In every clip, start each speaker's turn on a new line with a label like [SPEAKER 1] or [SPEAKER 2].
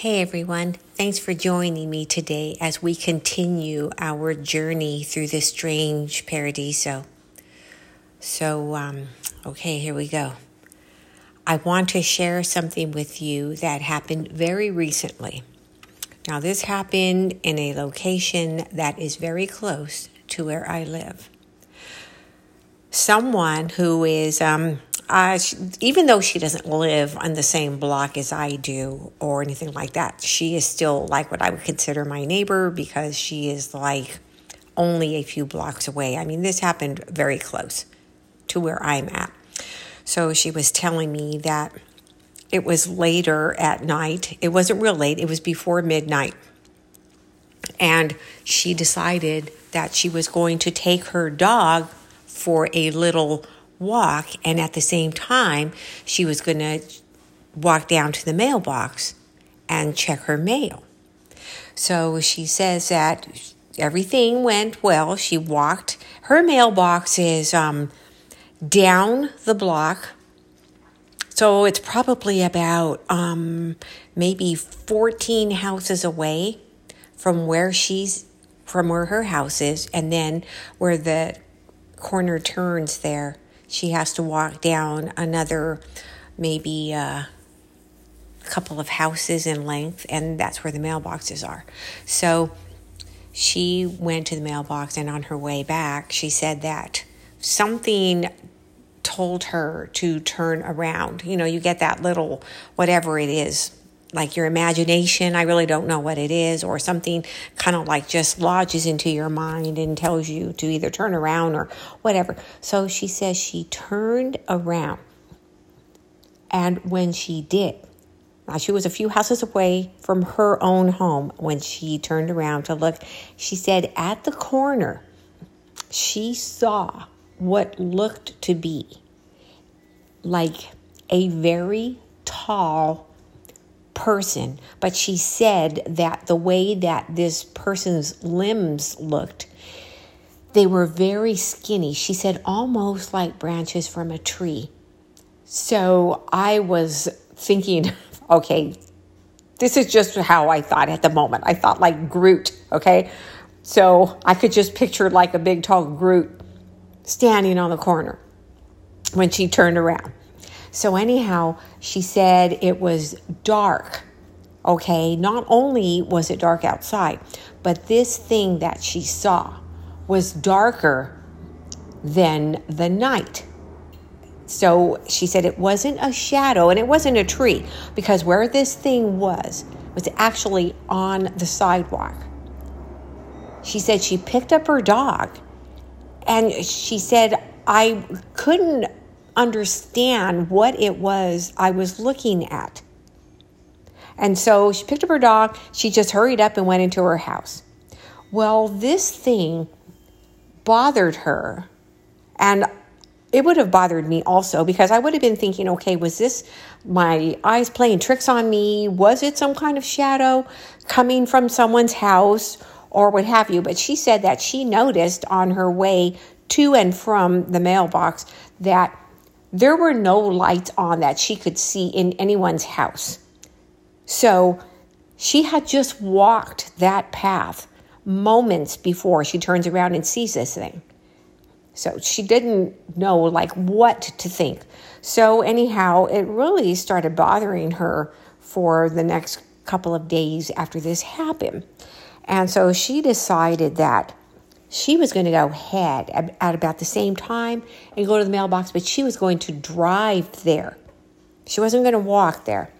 [SPEAKER 1] Hey everyone, thanks for joining me today as we continue our journey through this strange paradiso. So, um, okay, here we go. I want to share something with you that happened very recently. Now, this happened in a location that is very close to where I live. Someone who is um, even though she doesn't live on the same block as I do or anything like that, she is still like what I would consider my neighbor because she is like only a few blocks away. I mean, this happened very close to where I'm at. So she was telling me that it was later at night. It wasn't real late, it was before midnight. And she decided that she was going to take her dog for a little walk, and at the same time, she was going to walk down to the mailbox and check her mail. So she says that everything went well. She walked. Her mailbox is um, down the block. So it's probably about um, maybe 14 houses away from where she's from where her house is and then where the corner turns there she has to walk down another maybe a uh, couple of houses in length, and that's where the mailboxes are. So she went to the mailbox, and on her way back, she said that something told her to turn around. You know, you get that little whatever it is like your imagination. I really don't know what it is, or something kind of like just lodges into your mind and tells you to either turn around or whatever. So she says she turned around. And when she did, now she was a few houses away from her own home when she turned around to look. She said at the corner, she saw what looked to be like a very tall person, but she said that the way that this person's limbs looked, they were very skinny. She said almost like branches from a tree. So I was thinking, okay, this is just how I thought at the moment. I thought like Groot, okay? So I could just picture like a big tall Groot standing on the corner when she turned around. So, anyhow, she said it was dark. Okay, not only was it dark outside, but this thing that she saw was darker than the night. So she said it wasn't a shadow and it wasn't a tree because where this thing was was actually on the sidewalk. She said she picked up her dog and she said, I couldn't understand what it was I was looking at. And so she picked up her dog, she just hurried up and went into her house. Well, this thing bothered her. And it would have bothered me also because I would have been thinking, okay, was this my eyes playing tricks on me? Was it some kind of shadow coming from someone's house or what have you? But she said that she noticed on her way to and from the mailbox that there were no lights on that she could see in anyone's house. So she had just walked that path moments before she turns around and sees this thing. So she didn't know like what to think. So anyhow, it really started bothering her for the next couple of days after this happened. And so she decided that she was going to go ahead at about the same time and go to the mailbox, but she was going to drive there. She wasn't going to walk there.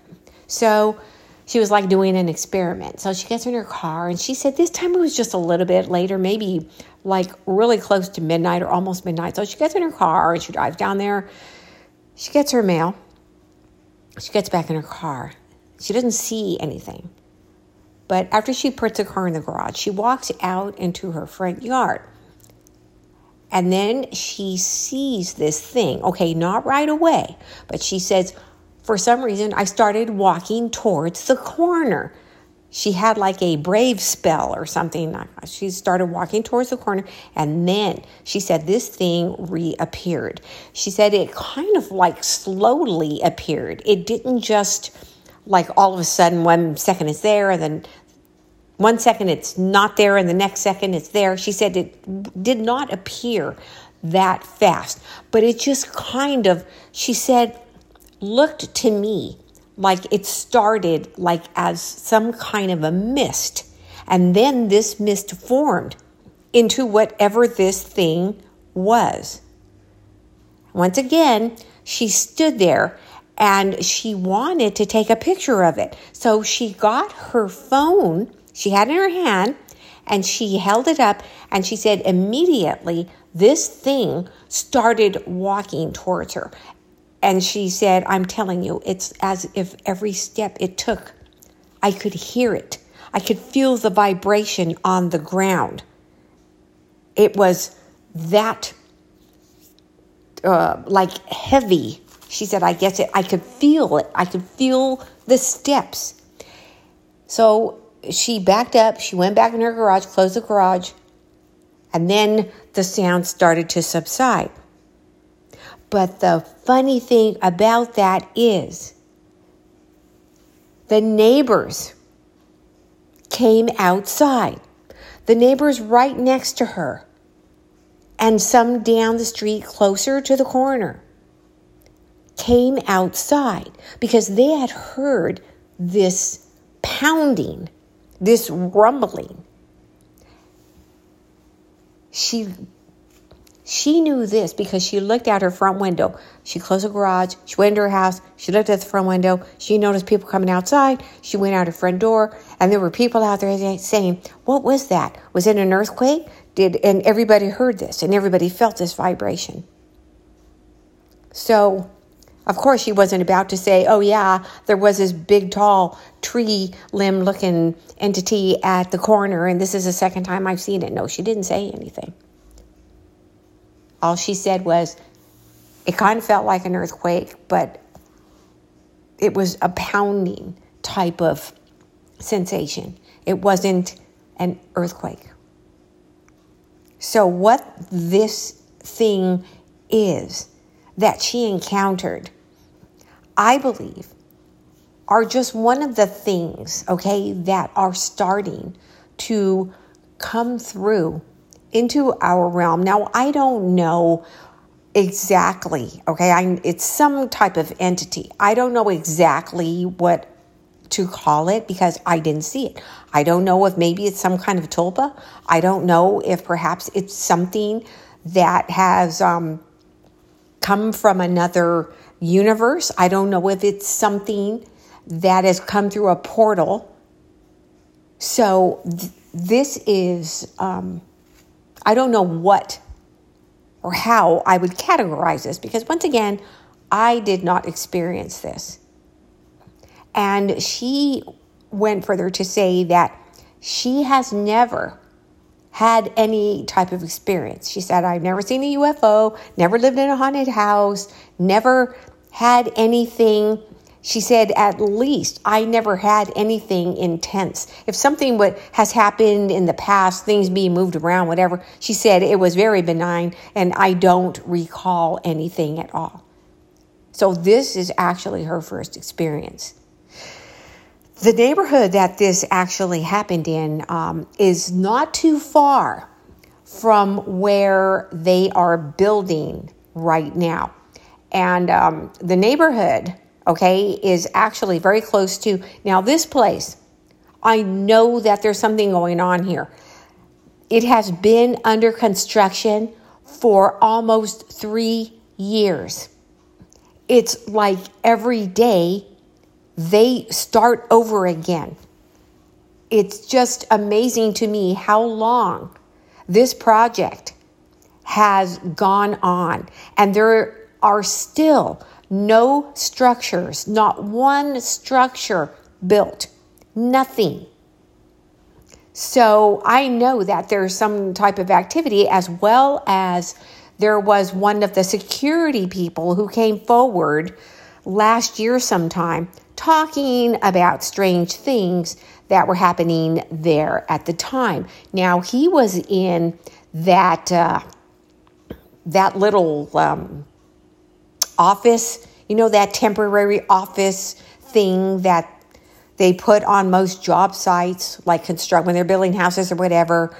[SPEAKER 1] So she was like doing an experiment. So she gets in her car and she said this time it was just a little bit later, maybe like really close to midnight or almost midnight. So she gets in her car and she drives down there. She gets her mail. She gets back in her car. She doesn't see anything. But after she puts the car in the garage, she walks out into her front yard. And then she sees this thing. Okay, not right away, but she says, for some reason, I started walking towards the corner. She had like a brave spell or something. She started walking towards the corner, and then she said this thing reappeared. She said it kind of like slowly appeared. It didn't just like all of a sudden one second it's there and then one second it's not there and the next second it's there. She said it did not appear that fast, but it just kind of, she said, looked to me like it started like as some kind of a mist. And then this mist formed into whatever this thing was. Once again, she stood there and she wanted to take a picture of it. So she got her phone, she had in her hand, and she held it up and she said immediately this thing started walking towards her. And she said, I'm telling you, it's as if every step it took, I could hear it. I could feel the vibration on the ground. It was that uh, like heavy she said, I guess it, I could feel it. I could feel the steps. So she backed up. She went back in her garage, closed the garage, and then the sound started to subside. But the funny thing about that is the neighbors came outside. The neighbors right next to her, and some down the street closer to the corner came outside because they had heard this pounding, this rumbling. She she knew this because she looked out her front window. She closed the garage. She went into her house. She looked at the front window. She noticed people coming outside. She went out her front door, and there were people out there saying, "What was that? Was it an earthquake?" Did and everybody heard this, and everybody felt this vibration. So of course, she wasn't about to say, oh, yeah, there was this big, tall, tree limb looking entity at the corner, and this is the second time I've seen it. No, she didn't say anything. All she said was, it kind of felt like an earthquake, but it was a pounding type of sensation. It wasn't an earthquake. So, what this thing is that she encountered I believe, are just one of the things, okay, that are starting to come through into our realm. Now, I don't know exactly, okay, I, it's some type of entity. I don't know exactly what to call it because I didn't see it. I don't know if maybe it's some kind of tulpa. I don't know if perhaps it's something that has um, come from another universe. I don't know if it's something that has come through a portal. So th- this is, um, I don't know what or how I would categorize this because once again, I did not experience this. And she went further to say that she has never had any type of experience. She said, I've never seen a UFO, never lived in a haunted house, never had anything. She said, at least I never had anything intense. If something what has happened in the past, things being moved around, whatever, she said it was very benign and I don't recall anything at all. So this is actually her first experience. The neighborhood that this actually happened in um, is not too far from where they are building right now. And um, the neighborhood, okay, is actually very close to. Now, this place, I know that there's something going on here. It has been under construction for almost three years. It's like every day they start over again. It's just amazing to me how long this project has gone on. And there are still no structures, not one structure built, nothing. So I know that there's some type of activity as well as there was one of the security people who came forward last year sometime talking about strange things that were happening there at the time. Now he was in that uh, that little um, office, you know that temporary office thing that they put on most job sites, like construct when they're building houses or whatever.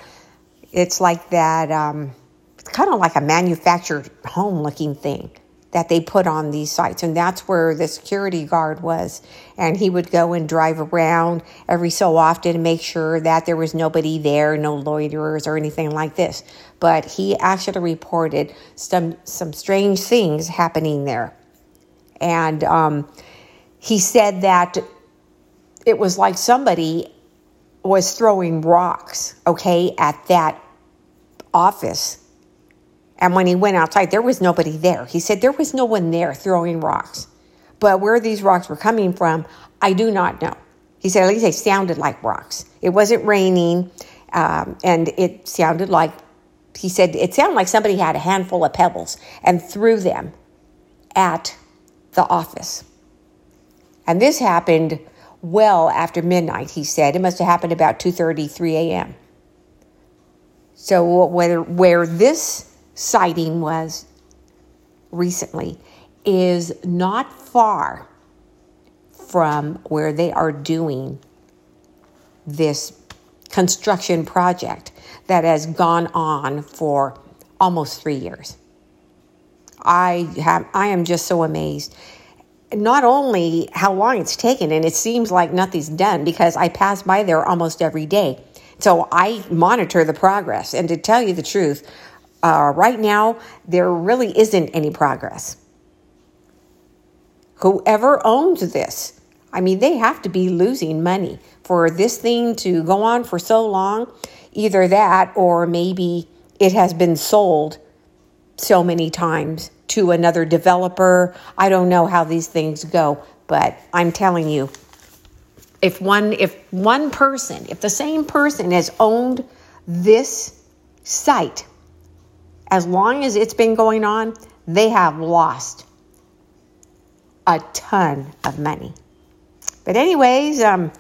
[SPEAKER 1] It's like that, um, it's kind of like a manufactured home looking thing that they put on these sites. And that's where the security guard was. And he would go and drive around every so often to make sure that there was nobody there, no loiterers or anything like this. But he actually reported some, some strange things happening there. And um, he said that it was like somebody was throwing rocks, okay, at that office. And when he went outside, there was nobody there. He said there was no one there throwing rocks. But where these rocks were coming from, I do not know. He said at least they sounded like rocks. It wasn't raining, um, and it sounded like, he said, it sounded like somebody had a handful of pebbles and threw them at the office. And this happened well after midnight, he said. It must have happened about 2:30, 3 a.m. So where, where this sighting was recently is not far from where they are doing this construction project that has gone on for almost three years. I have I am just so amazed not only how long it's taken, and it seems like nothing's done because I pass by there almost every day. So I monitor the progress. And to tell you the truth, uh, right now, there really isn't any progress. Whoever owns this, I mean, they have to be losing money for this thing to go on for so long. Either that, or maybe it has been sold so many times to another developer. I don't know how these things go, but I'm telling you, if one if one person, if the same person has owned this site as long as it's been going on, they have lost a ton of money. But anyways, um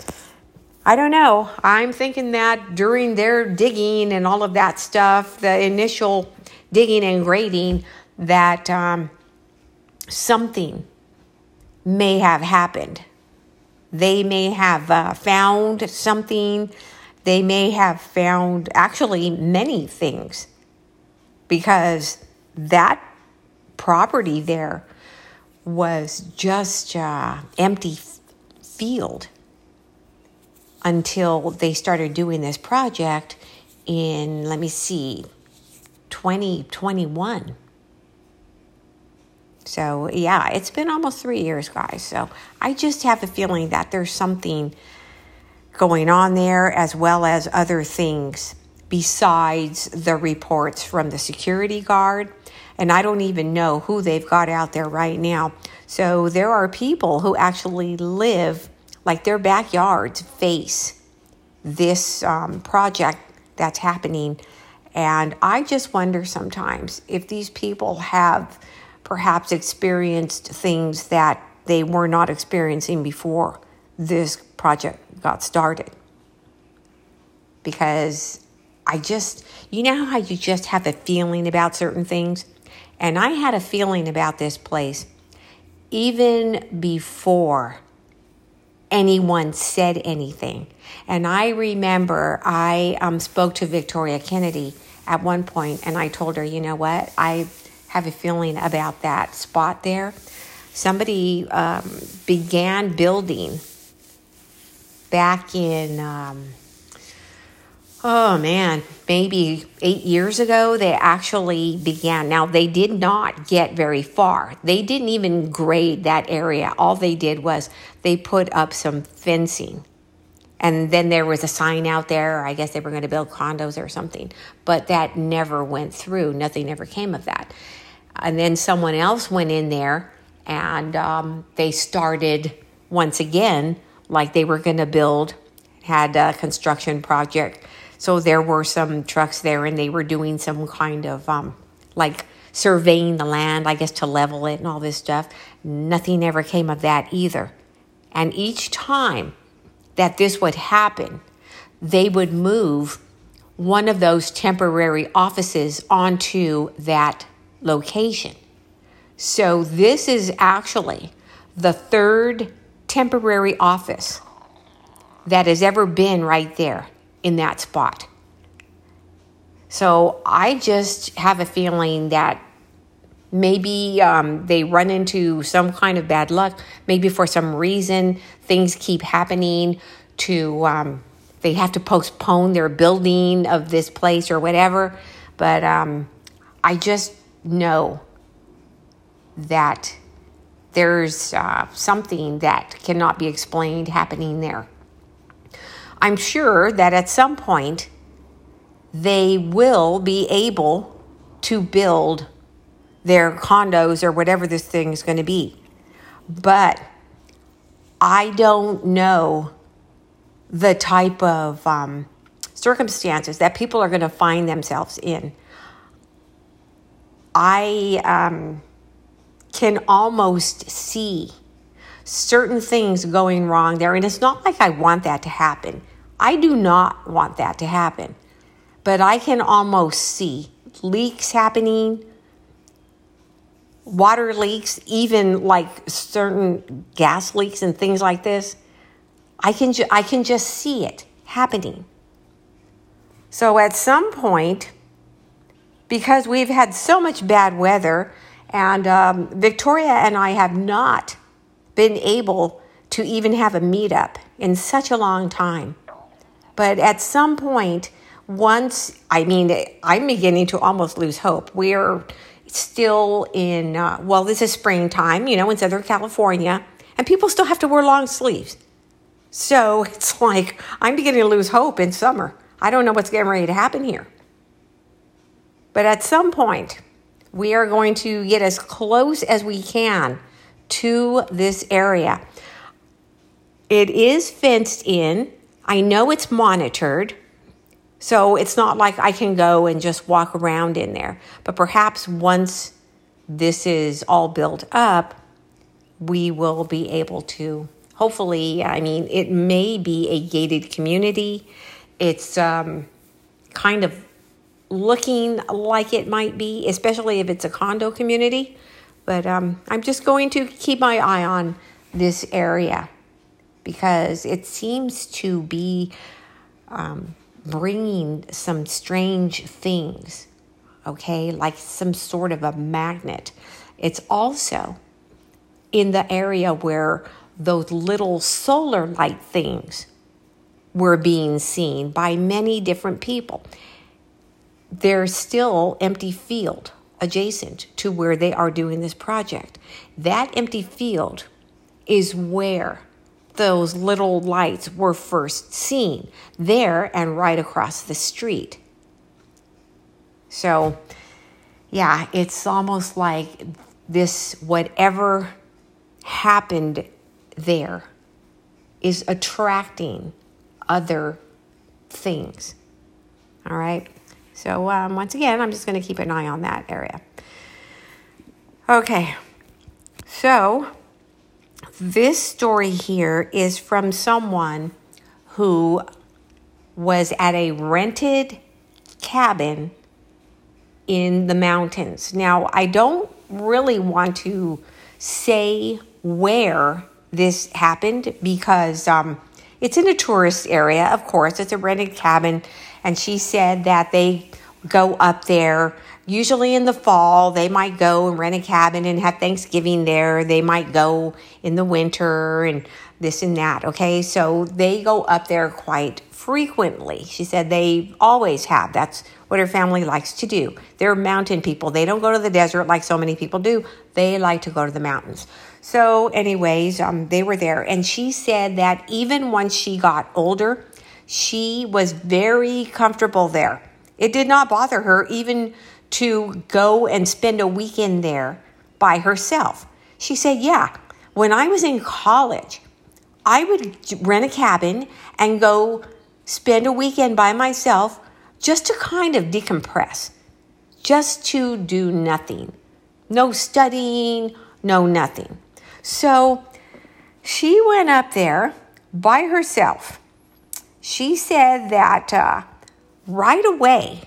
[SPEAKER 1] I don't know. I'm thinking that during their digging and all of that stuff, the initial digging and grading, that um, something may have happened. They may have uh, found something. They may have found actually many things because that property there was just uh, empty field until they started doing this project in let me see 2021 so, yeah, it's been almost three years, guys. So, I just have a feeling that there's something going on there as well as other things besides the reports from the security guard. And I don't even know who they've got out there right now. So, there are people who actually live like their backyards face this um, project that's happening. And I just wonder sometimes if these people have perhaps experienced things that they were not experiencing before this project got started. Because I just, you know how you just have a feeling about certain things? And I had a feeling about this place even before anyone said anything. And I remember I um, spoke to Victoria Kennedy at one point and I told her, you know what? I have a feeling about that spot there. Somebody um, began building back in, um, oh man, maybe eight years ago. They actually began. Now, they did not get very far. They didn't even grade that area. All they did was they put up some fencing. And then there was a sign out there. I guess they were going to build condos or something. But that never went through. Nothing ever came of that. And then someone else went in there and um, they started once again like they were going to build, had a construction project. So there were some trucks there and they were doing some kind of um, like surveying the land, I guess to level it and all this stuff. Nothing ever came of that either. And each time that this would happen, they would move one of those temporary offices onto that location. So, this is actually the third temporary office that has ever been right there in that spot. So I just have a feeling that maybe um, they run into some kind of bad luck. Maybe for some reason things keep happening to, um, they have to postpone their building of this place or whatever. But um, I just know that there's uh, something that cannot be explained happening there. I'm sure that at some point they will be able to build their condos or whatever this thing is going to be. But I don't know the type of um, circumstances that people are going to find themselves in. I um, can almost see certain things going wrong there. And it's not like I want that to happen. I do not want that to happen. But I can almost see leaks happening, water leaks, even like certain gas leaks and things like this. I can, ju- I can just see it happening. So at some point, because we've had so much bad weather, and um, Victoria and I have not been able to even have a meetup in such a long time. But at some point, once, I mean, I'm beginning to almost lose hope. We're still in, uh, well, this is springtime, you know, in Southern California, and people still have to wear long sleeves. So it's like I'm beginning to lose hope in summer. I don't know what's getting ready to happen here. But at some point, we are going to get as close as we can to this area. It is fenced in. I know it's monitored. So it's not like I can go and just walk around in there. But perhaps once this is all built up, we will be able to. Hopefully, I mean, it may be a gated community. It's um, kind of looking like it might be, especially if it's a condo community. But um, I'm just going to keep my eye on this area because it seems to be um, bringing some strange things, okay, like some sort of a magnet. It's also in the area where those little solar light things were being seen by many different people. There's still empty field adjacent to where they are doing this project. That empty field is where those little lights were first seen, there and right across the street. So, yeah, it's almost like this whatever happened there is attracting other things. All right. So, um, once again, I'm just going to keep an eye on that area. Okay, so this story here is from someone who was at a rented cabin in the mountains. Now, I don't really want to say where this happened because um, it's in a tourist area, of course. It's a rented cabin and she said that they go up there. Usually in the fall they might go and rent a cabin and have thanksgiving there. They might go in the winter and this and that okay? So they go up there quite frequently. She said they always have. That's what her family likes to do. They're mountain people. They don't go to the desert like so many people do. They like to go to the mountains. So anyways um, they were there. And she said that even once she got older she was very comfortable there. It did not bother her even to go and spend a weekend there by herself. She said, Yeah, when I was in college, I would rent a cabin and go spend a weekend by myself just to kind of decompress, just to do nothing. No studying, no nothing. So she went up there by herself she said that uh, right away,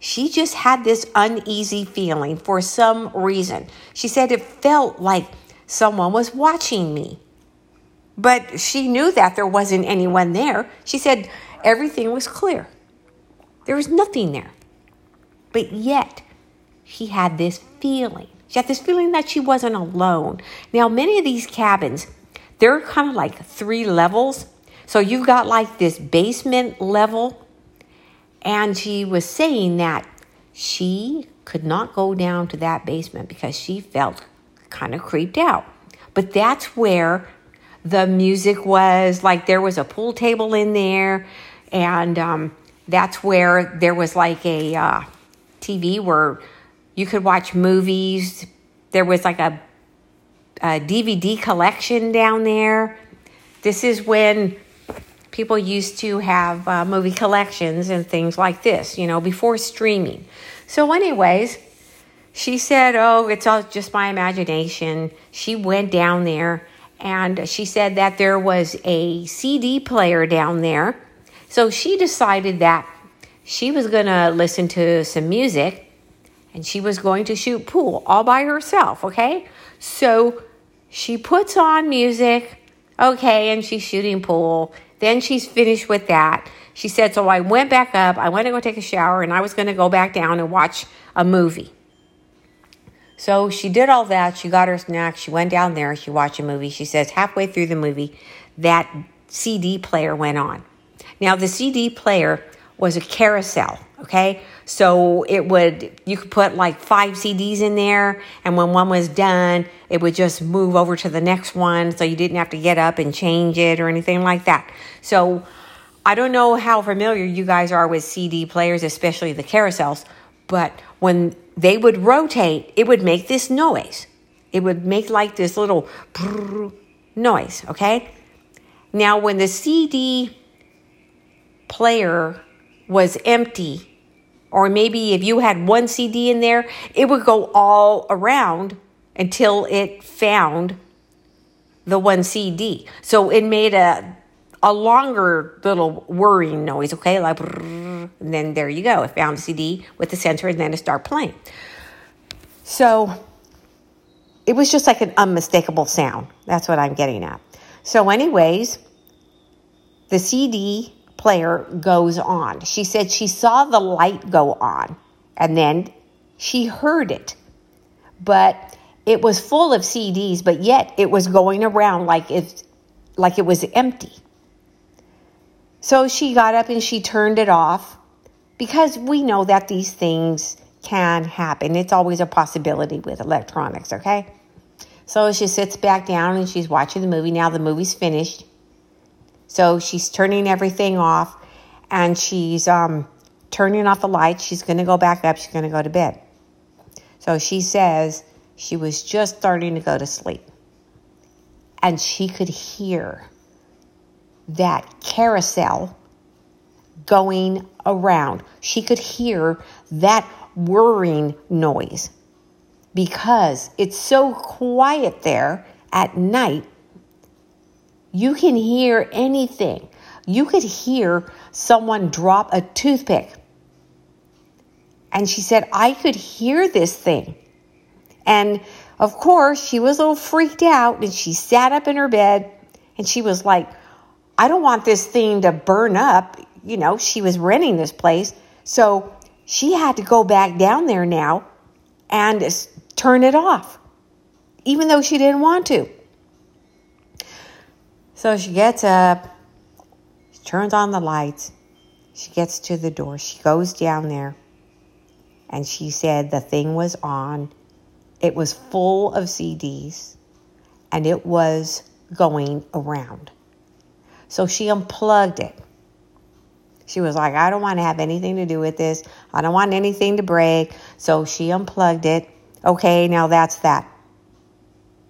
[SPEAKER 1] she just had this uneasy feeling for some reason. She said it felt like someone was watching me. But she knew that there wasn't anyone there. She said everything was clear. There was nothing there. But yet, she had this feeling. She had this feeling that she wasn't alone. Now, many of these cabins, they're kind of like three levels. So you've got like this basement level. And she was saying that she could not go down to that basement because she felt kind of creeped out. But that's where the music was. Like there was a pool table in there. And um, that's where there was like a uh, TV where you could watch movies. There was like a, a DVD collection down there. This is when people used to have uh, movie collections and things like this, you know, before streaming. So, anyways, she said, Oh, it's all just my imagination. She went down there and she said that there was a CD player down there. So, she decided that she was going to listen to some music and she was going to shoot pool all by herself, okay? So she puts on music, okay, and she's shooting pool. Then she's finished with that. She said, So I went back up, I went to go take a shower, and I was going to go back down and watch a movie. So she did all that. She got her snack. She went down there. She watched a movie. She says, halfway through the movie, that CD player went on. Now, the CD player was a carousel. Okay. So it would, you could put like five CDs in there. And when one was done, it would just move over to the next one. So you didn't have to get up and change it or anything like that. So I don't know how familiar you guys are with CD players, especially the carousels, but when they would rotate, it would make this noise. It would make like this little noise. Okay. Now, when the CD player was empty, or maybe if you had one CD in there, it would go all around until it found the one CD. So it made a a longer little whirring noise, okay? Like, and then there you go. It found a CD with the center, and then it started playing. So it was just like an unmistakable sound. That's what I'm getting at. So, anyways, the CD player goes on. She said she saw the light go on and then she heard it. But it was full of CDs, but yet it was going around like it like it was empty. So she got up and she turned it off because we know that these things can happen. It's always a possibility with electronics, okay? So she sits back down and she's watching the movie. Now the movie's finished. So she's turning everything off and she's um, turning off the lights. She's going to go back up. She's going to go to bed. So she says she was just starting to go to sleep. And she could hear that carousel going around. She could hear that whirring noise because it's so quiet there at night you can hear anything. You could hear someone drop a toothpick. And she said, I could hear this thing. And of course, she was a little freaked out and she sat up in her bed and she was like, I don't want this thing to burn up. You know, she was renting this place. So she had to go back down there now and turn it off, even though she didn't want to. So she gets up, she turns on the lights, she gets to the door, she goes down there, and she said the thing was on. It was full of CDs, and it was going around. So she unplugged it. She was like, I don't want to have anything to do with this. I don't want anything to break. So she unplugged it. Okay, now that's that.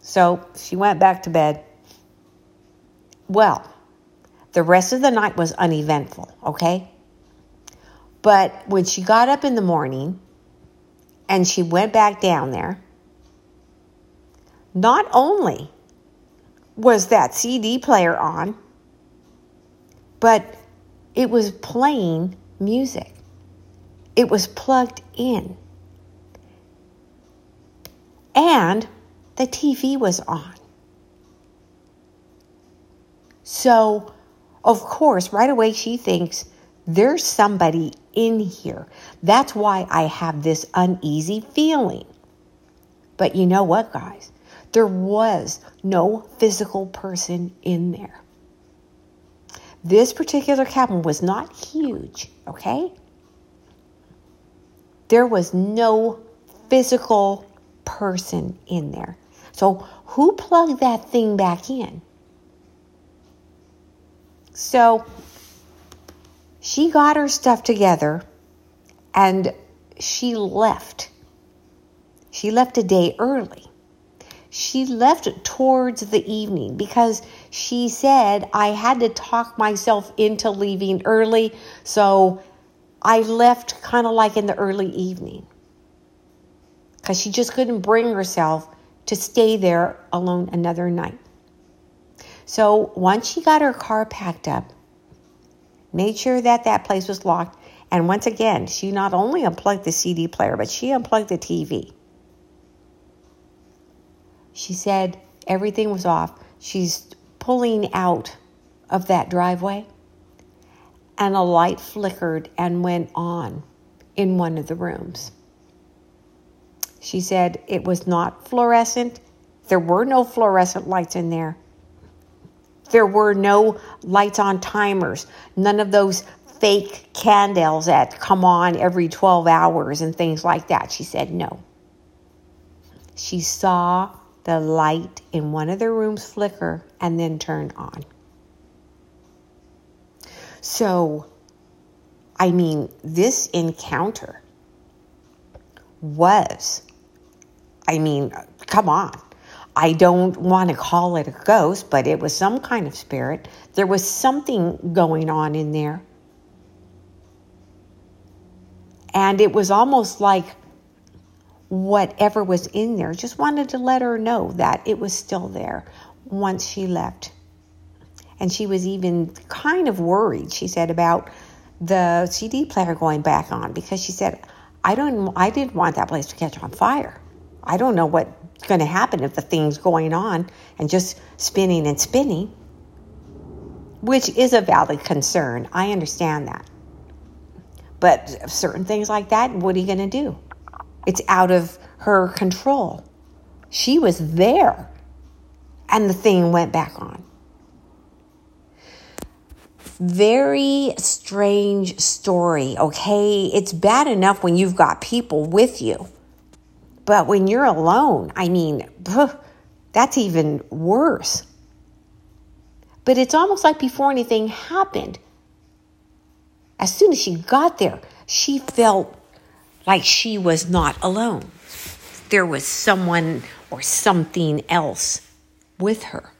[SPEAKER 1] So she went back to bed. Well, the rest of the night was uneventful, okay? But when she got up in the morning and she went back down there, not only was that CD player on, but it was playing music. It was plugged in. And the TV was on. So, of course, right away she thinks there's somebody in here. That's why I have this uneasy feeling. But you know what, guys? There was no physical person in there. This particular cabin was not huge, okay? There was no physical person in there. So, who plugged that thing back in? So, she got her stuff together and she left. She left a day early. She left towards the evening because she said I had to talk myself into leaving early. So I left kind of like in the early evening because she just couldn't bring herself to stay there alone another night. So once she got her car packed up, made sure that that place was locked, and once again, she not only unplugged the CD player, but she unplugged the TV. She said everything was off. She's pulling out of that driveway, and a light flickered and went on in one of the rooms. She said it was not fluorescent. There were no fluorescent lights in there. There were no lights on timers, none of those fake candles that come on every 12 hours and things like that. She said no. She saw the light in one of the rooms flicker and then turn on. So, I mean, this encounter was I mean, come on. I don't want to call it a ghost, but it was some kind of spirit. There was something going on in there. And it was almost like whatever was in there just wanted to let her know that it was still there once she left. And she was even kind of worried, she said, about the CD player going back on because she said, I don't I didn't want that place to catch on fire. I don't know what's going to happen if the thing's going on and just spinning and spinning, which is a valid concern. I understand that. But certain things like that, what are you going to do? It's out of her control. She was there and the thing went back on. Very strange story, okay? It's bad enough when you've got people with you but when you're alone, I mean, that's even worse. But it's almost like before anything happened, as soon as she got there, she felt like she was not alone. There was someone or something else with her.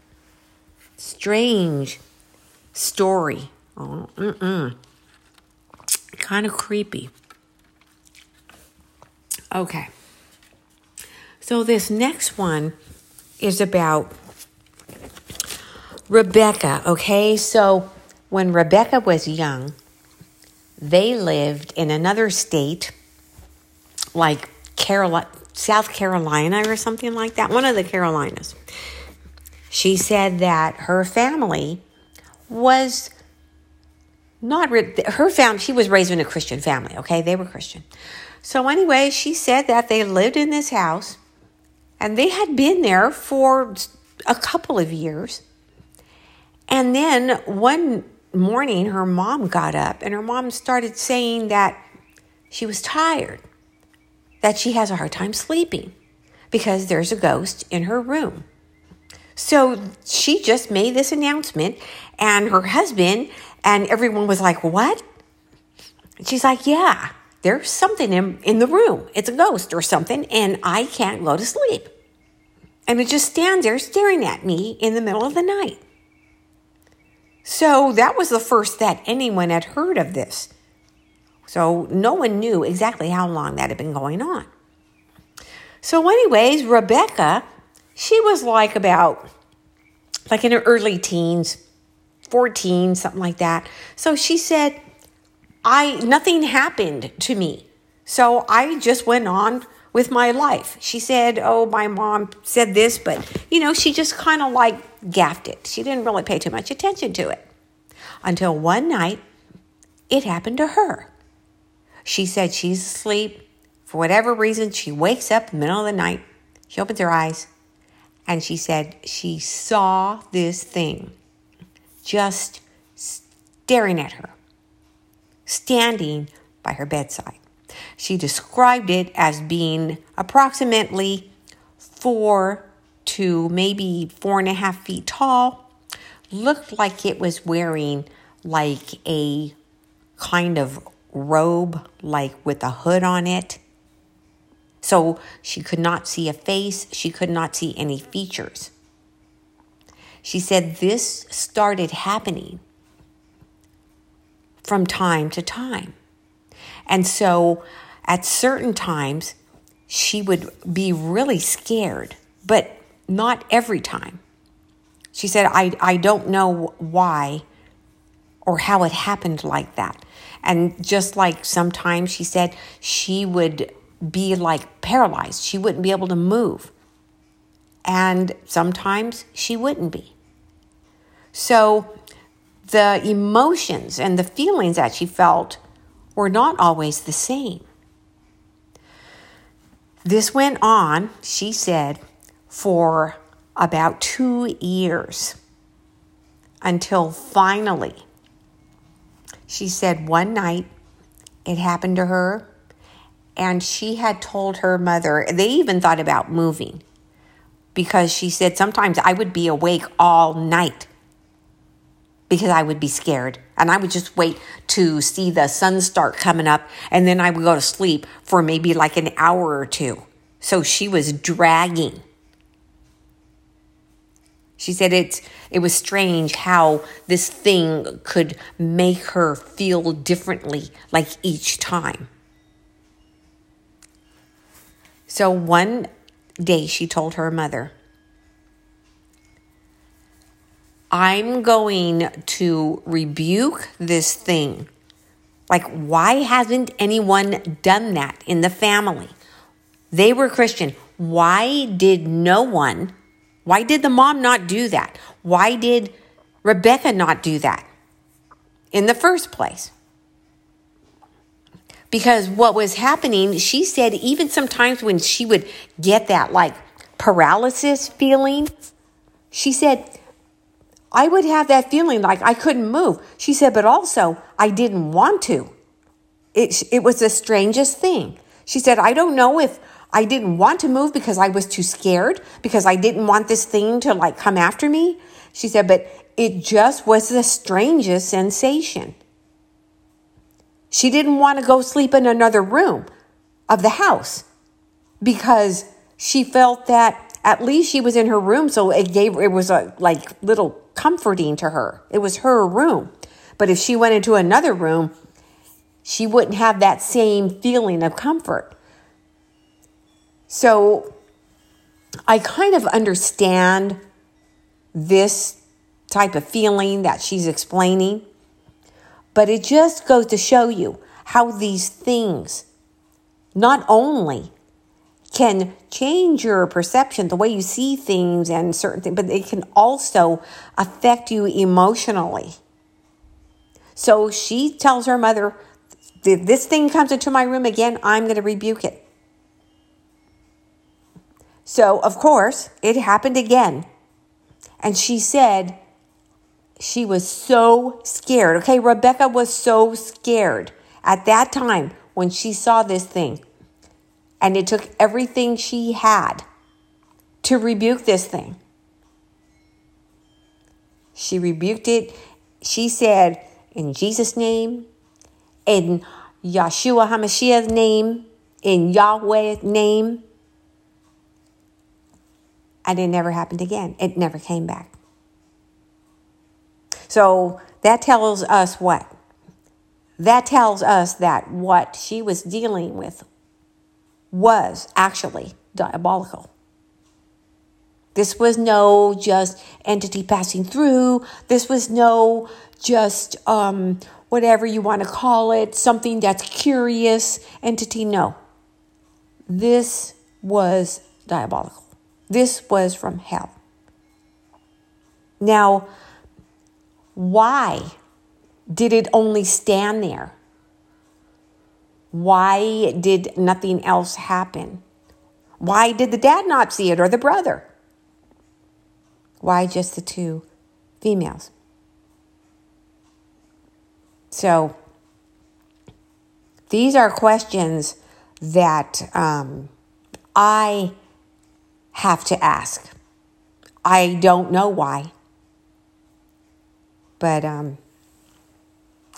[SPEAKER 1] Strange story. Oh. Kind of creepy. Okay. So, this next one is about Rebecca, okay? So, when Rebecca was young, they lived in another state, like Carolina, South Carolina or something like that, one of the Carolinas. She said that her family was not her family. She was raised in a Christian family. Okay, they were Christian. So anyway, she said that they lived in this house, and they had been there for a couple of years. And then one morning, her mom got up and her mom started saying that she was tired, that she has a hard time sleeping because there's a ghost in her room. So she just made this announcement, and her husband and everyone was like, What? she's like, Yeah, there's something in, in the room. It's a ghost or something, and I can't go to sleep. And it just stands there staring at me in the middle of the night. So that was the first that anyone had heard of this. So no one knew exactly how long that had been going on. So, anyways, Rebecca, she was like about, like in her early teens, 14, something like that. So she said, I, nothing happened to me. So I just went on with my life. She said, Oh, my mom said this, but you know, she just kind of like gaffed it. She didn't really pay too much attention to it. Until one night, it happened to her. She said she's asleep. For whatever reason, she wakes up in the middle of the night. She opens her eyes and she said she saw this thing just staring at her, standing by her bedside. She described it as being approximately four to maybe four and a half feet tall. Looked like it was wearing like a kind of robe, like with a hood on it. So she could not see a face, she could not see any features. She said this started happening from time to time. And so at certain times, she would be really scared, but not every time. She said, I, I don't know why or how it happened like that. And just like sometimes she said, she would be like paralyzed. She wouldn't be able to move. And sometimes she wouldn't be. So the emotions and the feelings that she felt were not always the same. This went on, she said, for about two years until finally, she said one night it happened to her and she had told her mother, they even thought about moving because she said sometimes I would be awake all night because I would be scared. And I would just wait to see the sun start coming up and then I would go to sleep for maybe like an hour or two. So she was dragging. She said it's it was strange how this thing could make her feel differently like each time. So one day she told her mother, I'm going to rebuke this thing. Like, why hasn't anyone done that in the family? They were Christian. Why did no one, why did the mom not do that? Why did Rebecca not do that in the first place? Because what was happening, she said, even sometimes when she would get that like paralysis feeling, she said, I would have that feeling like I couldn't move. She said, but also I didn't want to. It, it was the strangest thing. She said, I don't know if I didn't want to move because I was too scared, because I didn't want this thing to like come after me. She said, but it just was the strangest sensation. She didn't want to go sleep in another room of the house because she felt that at least she was in her room, so it gave it was a like little comforting to her. It was her room. But if she went into another room, she wouldn't have that same feeling of comfort. So I kind of understand this type of feeling that she's explaining, but it just goes to show you how these things not only can change your perception, the way you see things and certain things, but it can also affect you emotionally. So she tells her mother, if this thing comes into my room again, I'm going to rebuke it. So, of course, it happened again. And she said she was so scared. Okay, Rebecca was so scared at that time when she saw this thing. And it took everything she had to rebuke this thing. She rebuked it. She said, in Jesus' name, in Yeshua HaMashiach's name, in Yahweh's name. And it never happened again. It never came back. So that tells us what? That tells us that what she was dealing with was actually diabolical. This was no just entity passing through. This was no just um, whatever you want to call it, something that's curious entity. No. this was diabolical. This was from hell. Now, why did it only stand there? Why did nothing else happen? Why did the dad not see it or the brother? Why just the two females? So, these are questions that um, I have to ask. I don't know why. But um,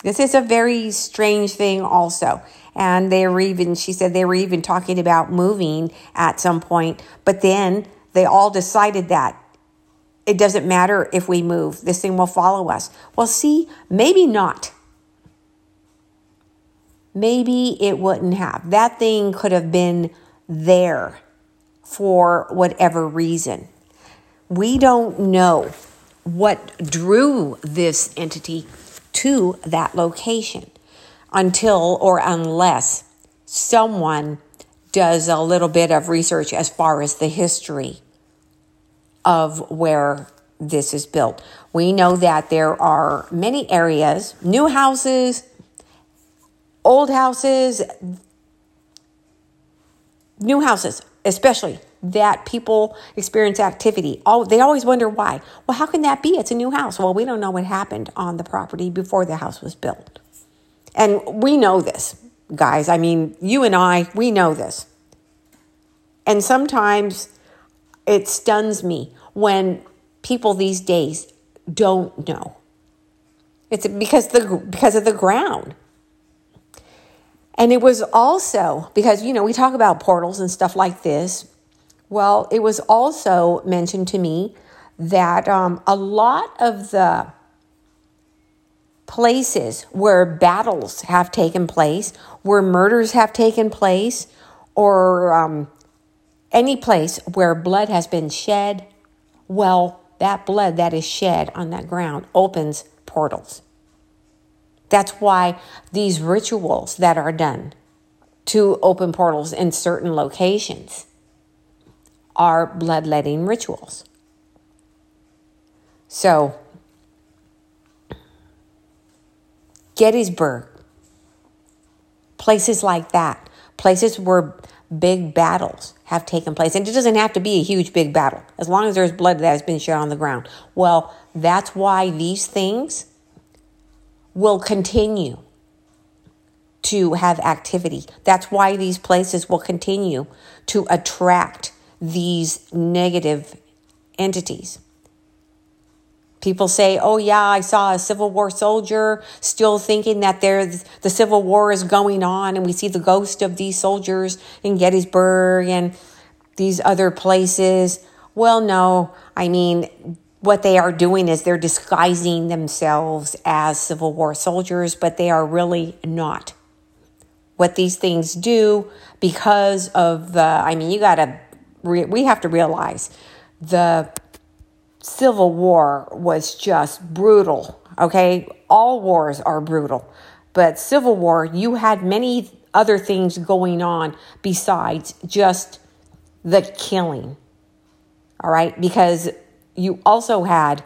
[SPEAKER 1] this is a very strange thing, also. And they were even, she said they were even talking about moving at some point, but then they all decided that it doesn't matter if we move, this thing will follow us. Well, see, maybe not. Maybe it wouldn't have. That thing could have been there for whatever reason. We don't know what drew this entity to that location until or unless someone does a little bit of research as far as the history of where this is built. We know that there are many areas, new houses, old houses, new houses, especially that people experience activity. Oh, they always wonder why. Well, how can that be? It's a new house. Well, we don't know what happened on the property before the house was built. And we know this, guys. I mean, you and I, we know this. And sometimes it stuns me when people these days don't know. It's because the because of the ground. And it was also because you know, we talk about portals and stuff like this. Well, it was also mentioned to me that um, a lot of the places where battles have taken place, where murders have taken place, or um, any place where blood has been shed, well, that blood that is shed on that ground opens portals. That's why these rituals that are done to open portals in certain locations are bloodletting rituals. So, Gettysburg, places like that, places where big battles have taken place. And it doesn't have to be a huge, big battle, as long as there's blood that has been shed on the ground. Well, that's why these things will continue to have activity. That's why these places will continue to attract these negative entities. People say, oh, yeah, I saw a Civil War soldier, still thinking that there's, the Civil War is going on, and we see the ghost of these soldiers in Gettysburg and these other places. Well, no, I mean, what they are doing is they're disguising themselves as Civil War soldiers, but they are really not. What these things do because of the, I mean, you got to, we have to realize the Civil War was just brutal. Okay. All wars are brutal. But Civil War, you had many other things going on besides just the killing. All right. Because you also had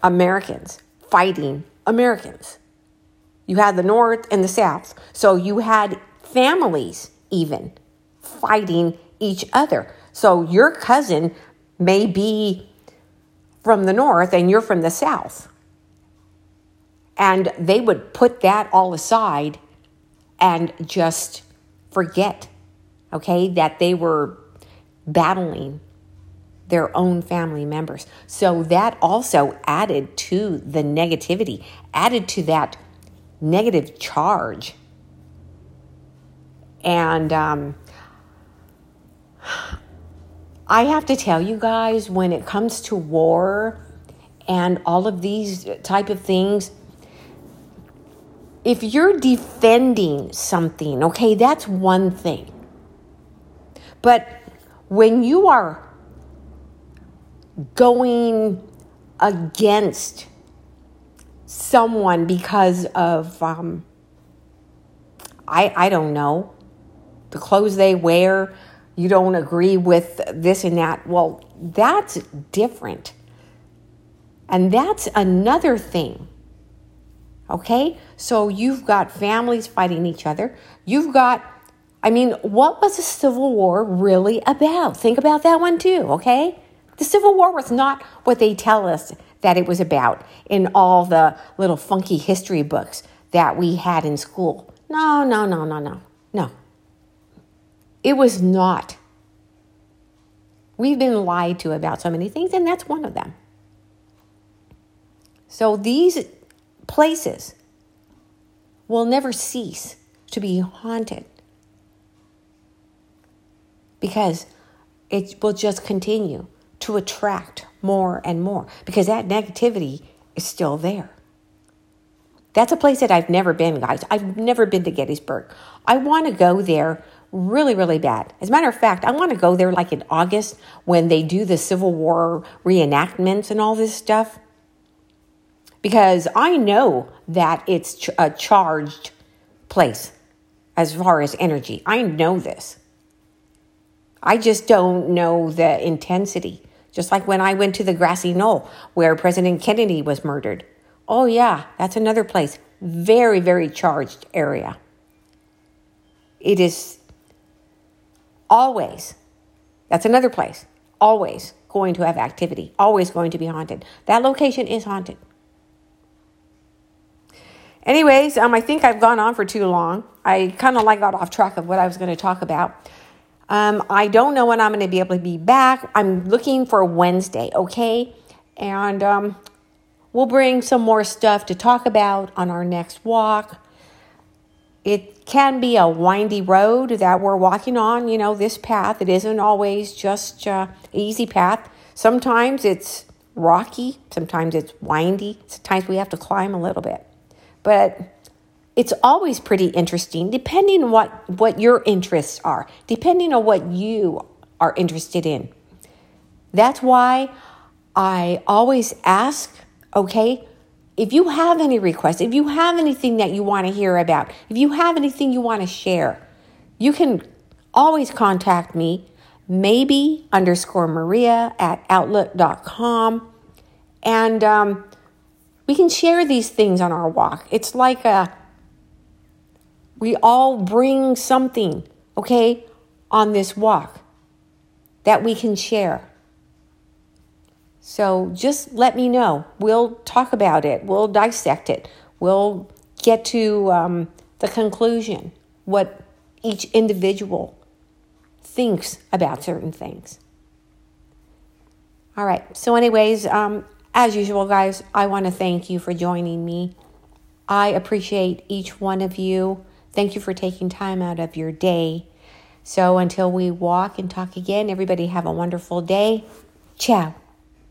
[SPEAKER 1] Americans fighting Americans. You had the North and the South. So you had families even fighting each other. So your cousin may be from the north and you're from the south. And they would put that all aside and just forget, okay, that they were battling their own family members. So that also added to the negativity, added to that negative charge. And um, I have to tell you guys, when it comes to war and all of these type of things, if you're defending something, okay, that's one thing. But when you are going against someone because of, um, I, I don't know, the clothes they wear, you don't agree with this and that. Well, that's different. And that's another thing. Okay? So you've got families fighting each other. You've got, I mean, what was the Civil War really about? Think about that one too, okay? The Civil War was not what they tell us that it was about in all the little funky history books that we had in school. No, no, no, no, no, no. It was not. We've been lied to about so many things, and that's one of them. So these places will never cease to be haunted because it will just continue to attract more and more because that negativity is still there. That's a place that I've never been, guys. I've never been to Gettysburg. I want to go there really, really bad. As a matter of fact, I want to go there like in August when they do the Civil War reenactments and all this stuff. Because I know that it's a charged place as far as energy. I know this. I just don't know the intensity. Just like when I went to the grassy knoll where President Kennedy was murdered. Oh, yeah, that's another place. Very, very charged area. It is always, that's another place, always going to have activity, always going to be haunted. That location is haunted. Anyways, um, I think I've gone on for too long. I kind of like got off track of what I was going to talk about. Um, I don't know when I'm going to be able to be back. I'm looking for Wednesday, okay? And um, We'll bring some more stuff to talk about on our next walk. It can be a windy road that we're walking on, you know, this path. It isn't always just uh, easy path. Sometimes it's rocky, sometimes it's windy, sometimes we have to climb a little bit. But it's always pretty interesting depending on what, what your interests are, depending on what you are interested in. That's why I always ask Okay? If you have any requests, if you have anything that you want to hear about, if you have anything you want to share, you can always contact me, maybe underscore Maria at outlook.com. And um, we can share these things on our walk. It's like a, we all bring something, okay, on this walk that we can share. So just let me know. We'll talk about it. We'll dissect it. We'll get to um, the conclusion, what each individual thinks about certain things. All right. So, anyways, um, as usual, guys, I want to thank you for joining me. I appreciate each one of you. Thank you for taking time out of your day. So, until we walk and talk again, everybody have a wonderful day. Ciao.